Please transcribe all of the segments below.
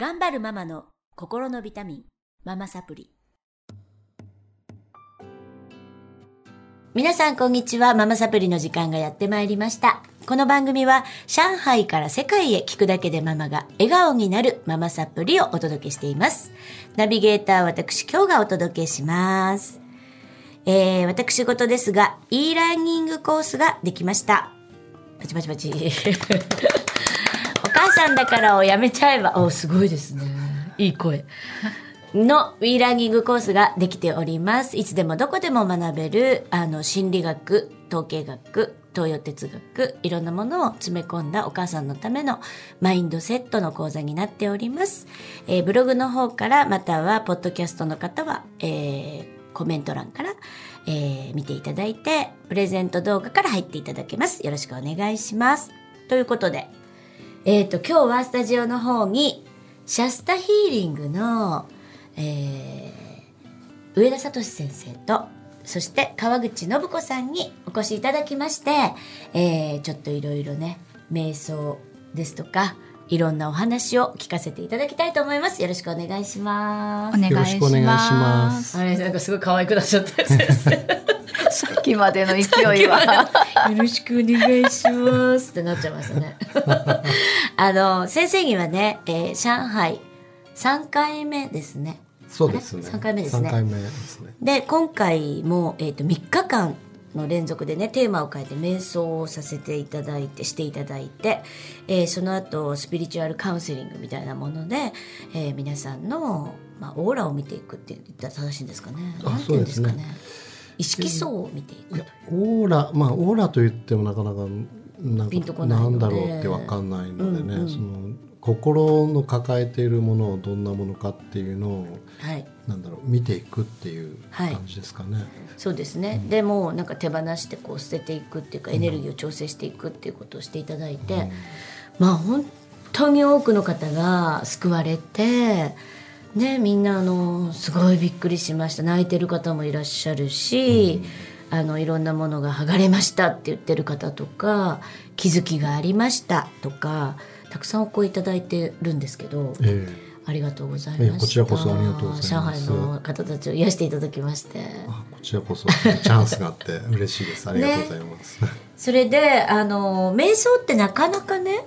頑張るママの心のビタミン、ママサプリ。皆さんこんにちは。ママサプリの時間がやってまいりました。この番組は上海から世界へ聞くだけでママが笑顔になるママサプリをお届けしています。ナビゲーター私今日がお届けします。えー、私事ですが、e ラーニングコースができました。パチパチパチ。お母さんだからをやめちゃえば、お、すごいですね。いい声。の e ラーニングコースができております。いつでもどこでも学べる、あの、心理学、統計学、東洋哲学、いろんなものを詰め込んだお母さんのためのマインドセットの講座になっております。えーブログの方から、または、ポッドキャストの方は、えーコメント欄から、えー見ていただいて、プレゼント動画から入っていただけます。よろしくお願いします。ということで、えっ、と、今日はスタジオの方に、シャスタヒーリングの、えー上田聡先生と、そして川口信子さんにお越しいただきまして、えーちょっといろいろね、瞑想ですとか、いろんなお話を聞かせていただきたいと思います。よろしくお願いします。お願いしまますす。あれ、なんかすごい可愛くなっちゃったよ先生。さっきまでの勢いは。よろしくお願いしますってなっちゃいましたね。あの、先生にはね、えー上海3回目ですね。そうですね。三回目ですね三回目ですね。で、今回も、えっ、と、3日間の連続でね、テーマを変えて瞑想をさせていただいて、していただいて、えーその後、スピリチュアルカウンセリングみたいなもので、えー皆さんの、まあ、オーラを見ていくって言ったら正しいんですかね。あなんて言うんですかね。意識層を見ていくいや、オーラ、まあ、オーラと言ってもなかなか。なんなんだろうってわかんないのでね、うんうんその。心の抱えているものをどんなものかっていうのを。はい。なんだろう、見ていくっていうはい感じですかね。そうですね、でもうなんか手放してこう捨てていくっていうかエネルギーを調整していくっていうことをしていただいて、まあ本当に多くの方が救われてねみんなあのすごいびっくりしました泣いてる方もいらっしゃるし、あのいろんなものが剥がれましたって言ってる方とか気づきがありましたとかたくさんお声いただいてるんですけど。えありがとうございええました。こちらこそありがとうございます上海の方たちを癒していただきまして。こちらこそ、チャンスがあって、嬉しいです。ありがとうございます。それであの瞑想ってなかなかね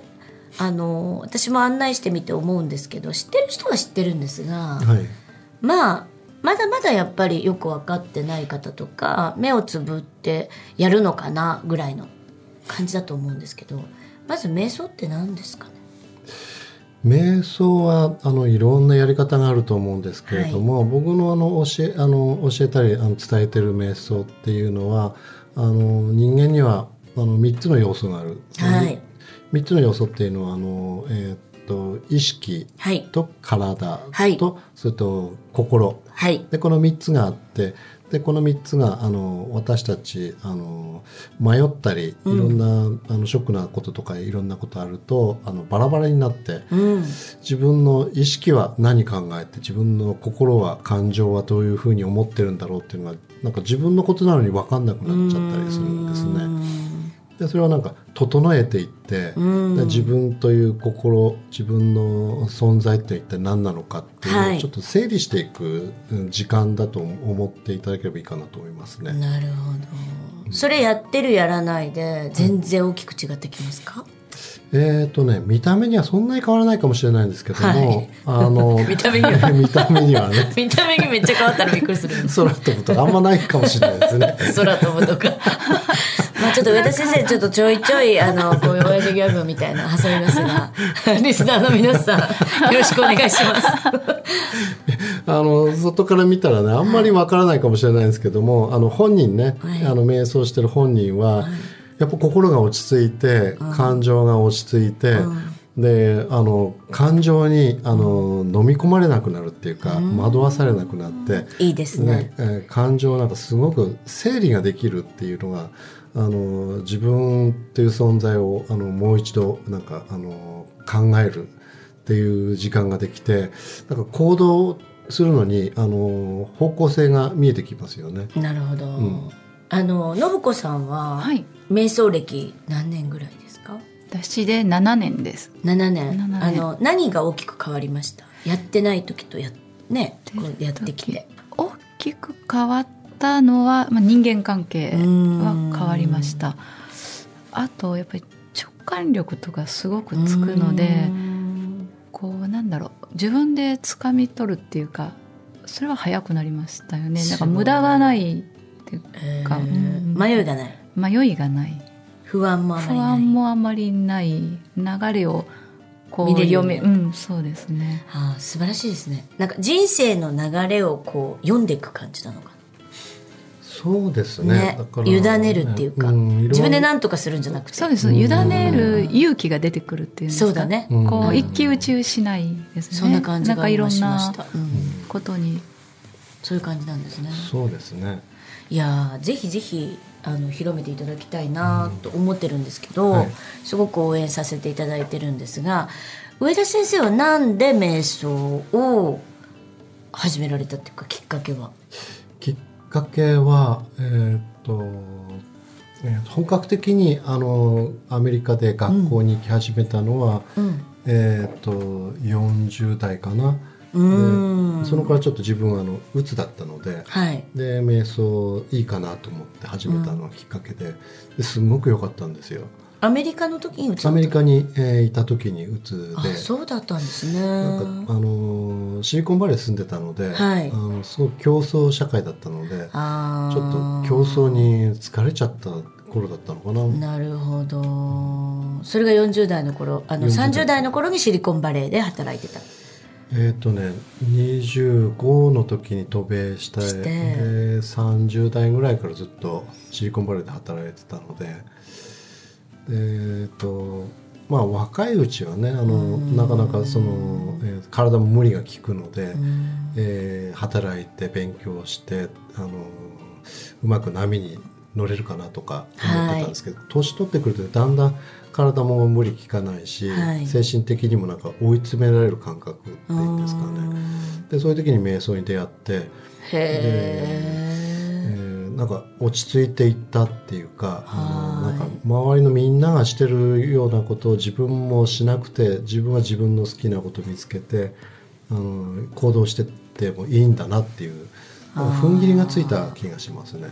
あの私も案内してみて思うんですけど知ってる人は知ってるんですが、はい。まあまだまだやっぱりよく分かってない方とか目をつぶってやるのかなぐらいの感じだと思うんですけどまず瞑想って何ですかね？瞑想はあのいろんなやり方があると思うんですけれども、僕のあの教えあの教えたりあの伝えてる瞑想っていうのはあの人間にはあの3つの要素がある、はい。3つの要素っていうのはあの、えーっと意識はい。と体と、はい。それと心。はい。でこの3つがあってでこの3つがあの私たちあの迷ったりいろんな、あのショックなこととかいろんなことあるとあのバラバラになってうん。自分の意識は何考えて自分の心は感情はどういうふうに思ってるんだろうっていうのがなんか自分のことなのに分かんなくなっちゃったりするんですね。でそれはなんか整えていって自分という心自分の存在って一体何なのかっていうのはい。をちょっと整理していくうん時間だと思っていただければいいかなと思いますね。なるほど。それやってるやらないで全然大きく違ってきますか、えっ、とね見た目にはそんなに変わらないかもしれないんですけども、はい。あの 見た目には。見た目にはね。見た目にめっちゃ変わったらびっくりする。空飛ぶとかあんまないかもしれないですね。空飛ぶとか。まあちょっと上田先生ちょっとちょいちょいあのこういう親父ギャグみたいな挟みますがリスナーの皆さんよろしくお願いします。あの外から見たらねあんまりわからないかもしれないんですけども、あの本人ね、はい。あの瞑想してる本人は、やっぱ心が落ち着いて、感情が落ち着いて、であの感情にあの、飲み込まれなくなるっていうか、惑わされなくなって、いいですね。ねえー感情なんかすごく整理ができるっていうのがあの自分っていう存在をあのもう一度なんかあの考えるっていう時間ができてなんか行動するのにあの方向性が見えてきますよね。なるほど、んあの信子さんは、はい。瞑想歴何年ぐらいですか？私で7年です。7年。7年。あの何が大きく変わりました？やってない時とやねこうやってきて。大きく変わったのは、まあ、人間関係は変わりました。あとやっぱり直感力とかすごくつくのでうんこうなんだろう。自分で掴み取るっていうかそれは早くなりましたよね。なんか無駄がないっていうか、えー。うん。迷いがない。迷いがない。不安もあま不りない。安もあまりない流れをこう読めうんそうですね。ああ素晴らしいですね。なんか人生の流れをこう読んでいく感じなのかそうですね。ね。だから委ねるっていうか、んいろん自分で何とかするんじゃなくて。そうです。委ねる勇気が出てくるっていうそうだね、うん。こう一喜宇宙しないですね。そんな感じがなんかいろ今しまん。なした、うんことに。そういう感じなんですね。そうですねいやーぜひぜひあの広めていただきたいなと思ってるんですけど、はい。すごく応援させていただいてるんですが上田先生はなんで瞑想を始められたっていうかきっかけは？きっかけはえーっとえー本格的にあのアメリカで学校に行き始めたのは、うん。えーっと40代かなそのからちょっと自分はあのうつだったのではい。で瞑想いいかなと思って始めたのがきっかけで,、ですごく良かったんですよ。アメリカの時にうつアメリカに、えーいた時にうつあでそうだったんですね。なんかあのーシリコンバレー住んでたので、はい。あのすごく競争社会だったのであちょっと競争に疲れちゃった頃だったのかな。なるほど。それが40代の頃あの40代。30代の頃にシリコンバレーで働いてたえっ、とね25の時に渡米してして。で30代ぐらいからずっとシリコンバレーで働いてたので。でえっ、とまあ若いうちはねあのなかなかその、えー体も無理が効くので、えー働いて勉強してあのうまく波に乗れるかなとか思ってたんですけど、年取ってくるとだんだん体も無理効かないし、はい。精神的にもなんか追い詰められる感覚っていうんですかね。でそういう時に瞑想に出会って、へええーなんか落ち着いていったっていうかあのはいなんか周りのみんながしてるようなことを自分もしなくて自分は自分の好きなことを見つけてあの行動してってもいいんだなっていう踏ん切りがついた気がしますね。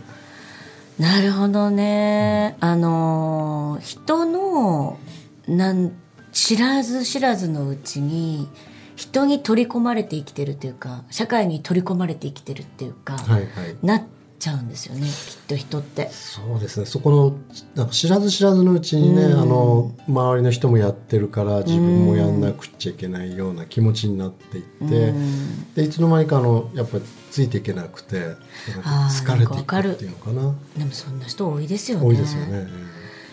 なるほどね、あのー人のなん知らず知らずのうちに人に取り込まれて生きてるっていうか社会に取り込まれて生きてるっていうか、はいはい。なっちゃうんですよねきっと人って。そうですねそこのなんか知らず知らずのうちにね、うんあの周りの人もやってるから自分もやんなくちゃいけないような気持ちになっていって、うんでいつの間にかあのやっぱりついていけなくて疲れていくっていうのかなでもそんな人多いですよね。多いですよね。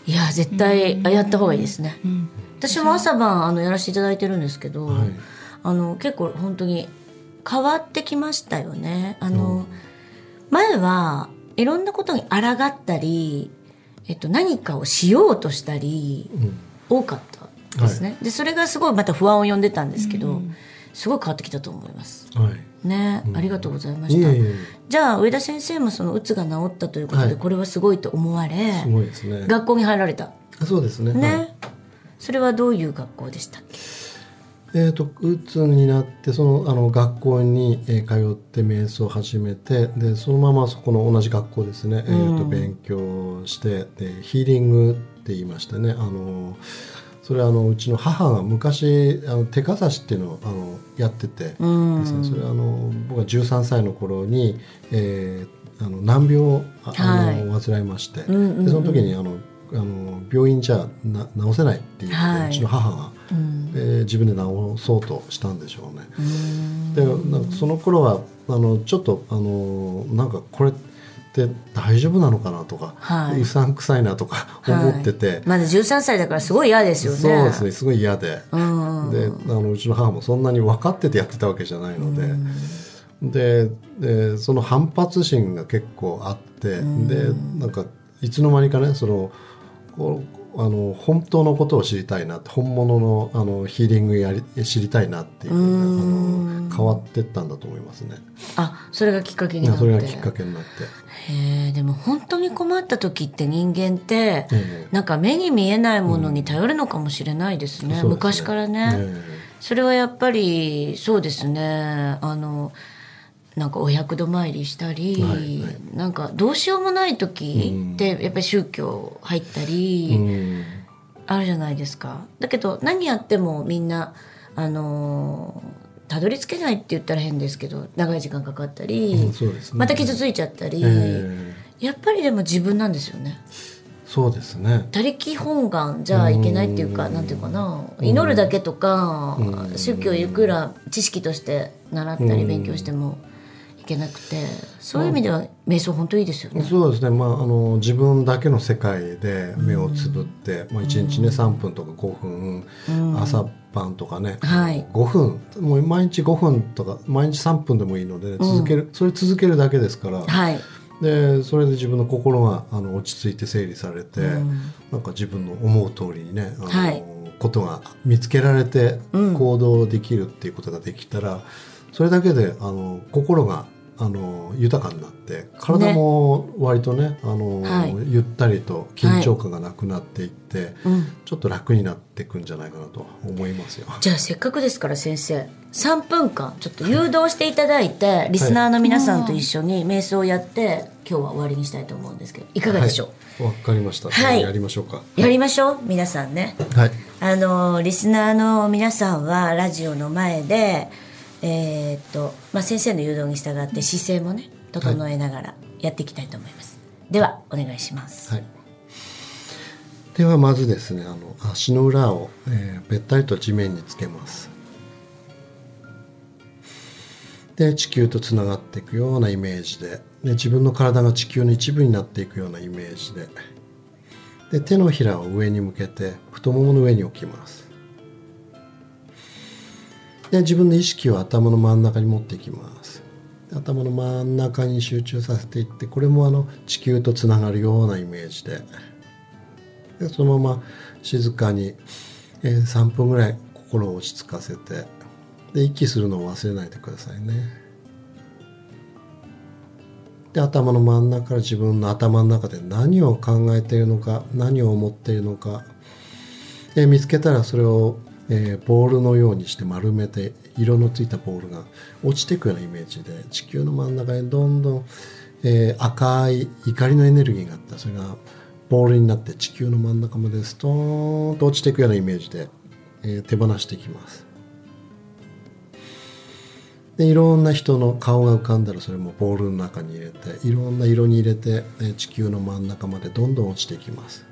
いや絶対やった方がいいですね。うん私も朝晩あのやらせていただいてるんですけど、はいあの結構本当に変わってきましたよね。あの、前はいろんなことに抗ったり、えっと、何かをしようとしたりうん多かったですね。でそれがすごいまた不安を呼んでたんですけど、すごい変わってきたと思います。はいね、ありがとうございました。じゃあ上田先生もそのうつが治ったということで、はいこれはすごいと思われ、すごいですね。学校に入られた。あそうですね。ね、はいそれはどういう学校でしたっけ？えー、とうつになってそのあの学校に、えー通って瞑想を始めてでそのままそこの同じ学校ですね、えー、と勉強してでヒーリングって言いましてね。あのそれはあのうちの母が昔あの手かざしっていうのをあのやっててですね、それはあの僕が13歳の頃に、えーあの難病をああの、患いまして、んうんうん。でその時にあのあの病院じゃな治せないっていう、はい。うちの母が。うん。で自分で治そうとしたんでしょうね。でなんかその頃はあのちょっとあのなんかこれって大丈夫なのかなとか、はい。うさんくさいなとか思ってて、まだ13歳だからすごい嫌ですよね。そうですね。すごい嫌で、うん。であのうちの母もそんなに分かっててやってたわけじゃないので。ででその反発心が結構あって、でなんかいつの間にかねそのこうあの本当のことを知りたいなって本物のあのヒーリングやり知りたいなっていう、あの変わってったんだと思いますね。あそれがきっかけになって。それがきっかけになって。へえでも本当に困った時って人間って、ええ。なんか目に見えないものに頼るのかもしれないですね、そうですね。昔からね、え。それはやっぱりそうですね。あのなんかお百度参りしたり、はいはい。なんかどうしようもない時ってやっぱり宗教入ったり、あるじゃないですか。だけど何やってもみんなあのたどり着けないって言ったら変ですけど長い時間かかったり、うんね。また傷ついちゃったり、えやっぱりでも自分なんですよね。そうですね。他力本願じゃいけないっていうかなんていうかな。祈るだけとかうん。宗教いくら知識として習ったり勉強してもいけなくてそういう意味では瞑想本当いいですよね。そうですね、まあ、あの自分だけの世界で目をつぶって、まあ、1日ね3分とか5分、朝晩とかね、はい。5分。もう毎日5分とか毎日3分でもいいので、続けるそれ続けるだけですから、はい、でそれで自分の心があの落ち着いて整理されて、なんか自分の思う通りにねあの、はい。ことが見つけられてうん。行動できるっていうことができたら、それだけであの心があの豊かになって体も割とねあの、はい。ゆったりと緊張感がなくなっていって、うん、ちょっと楽になっていくんじゃないかなと思いますよ。じゃあせっかくですから先生3分間ちょっと誘導していただいて、リスナーの皆さんと一緒に瞑想をやって今日は終わりにしたいと思うんですけどいかがでしょう、はい。わかりました、はい。やりましょうか。やりましょう？皆さんね。はい。あのリスナーの皆さんはラジオの前で、えーっとまあ、先生の誘導に従って姿勢もね整えながらやっていきたいと思います、ではお願いします、はい、ではまずですねあの足の裏を、えーべったりと地面につけます。で地球とつながっていくようなイメージで。で自分の体が地球の一部になっていくようなイメージで。で手のひらを上に向けて太ももの上に置きますで自分の意識を頭の真ん中に持っていきます。頭の真ん中に集中させていってこれもあの地球とつながるようなイメージで。でそのまま静かに、えー3分ぐらい心を落ち着かせてで息するのを忘れないでくださいね。で頭の真ん中から自分の頭の中で何を考えているのか何を思っているのか、えー見つけたらそれを、えーボールのようにして丸めて色のついたボールが落ちていくようなイメージで地球の真ん中にどんどん、えー赤い怒りのエネルギーがあった。それがボールになって地球の真ん中までストーンと落ちていくようなイメージで、えー手放していきます。でいろんな人の顔が浮かんだらそれもボールの中に入れていろんな色に入れて、えー地球の真ん中までどんどん落ちていきます。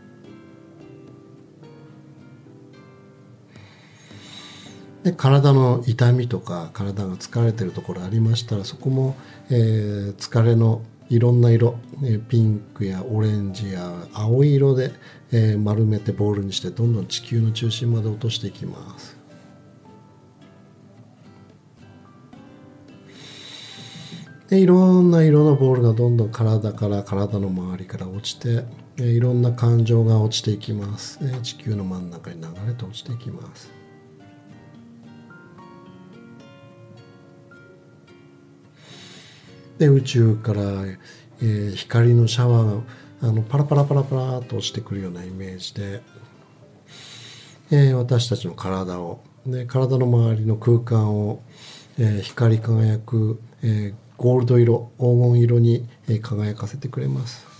で体の痛みとか体が疲れてるところありましたらそこも、えー疲れのいろんな色、えピンクやオレンジや青い色で、えー丸めてボールにしてどんどん地球の中心まで落としていきます。でいろんな色のボールがどんどん体から体の周りから落ちて、えーいろんな感情が落ちていきます、地球の真ん中に流れて落ちていきます。で宇宙から、えー光のシャワーがあのパラパラパラパラっと落ちてくるようなイメージで、えー私たちの体をで体の周りの空間を、えー光り輝く、えーゴールド色黄金色に、え輝かせてくれます。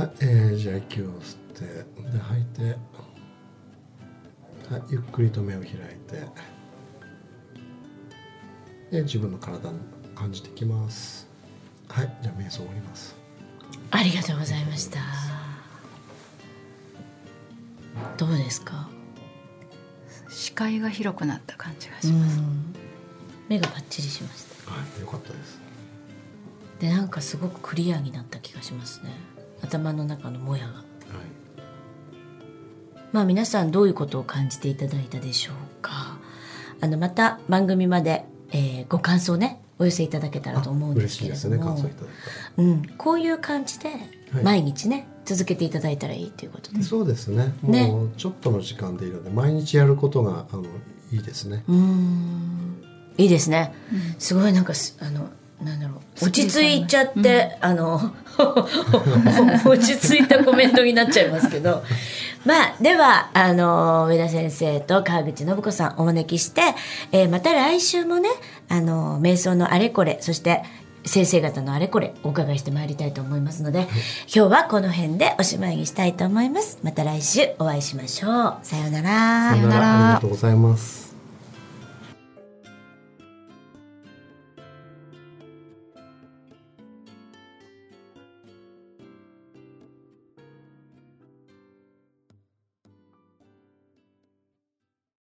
はい、えーじゃあ息を吸ってで吐いて、はい、ゆっくりと目を開いてで自分の体に感じていきます。はいじゃあ瞑想終わります。ありがとうございました。どうですか？視界が広くなった感じがしうます、ん。目がパッチリしました。はいよかったです。でなんかすごくクリアになった気がしますね頭の中のもやが。はい。まあ皆さんどういうことを感じていただいたでしょうか。あのまた番組まで、えーご感想ねお寄せいただけたらと思うんですけれども。ねうん、こういう感じではい。毎日ね、続けていただいたらいいということで。たそうですね。ね。もうちょっとの時間でいいので毎日やることがあのいいですね。うーん。いいですね、すごいなんかすあのなんだろう。落ち着いちゃって、あの 落ち着いたコメントになっちゃいますけど。まあではあの上田先生と川口信子さんお招きして、えーまた来週もねあの瞑想のあれこれそして先生方のあれこれお伺いしてまいりたいと思いますので今日はこの辺でおしまい。にしたいと思いますまた来週お会いしましょうさようならさようならありがとうございます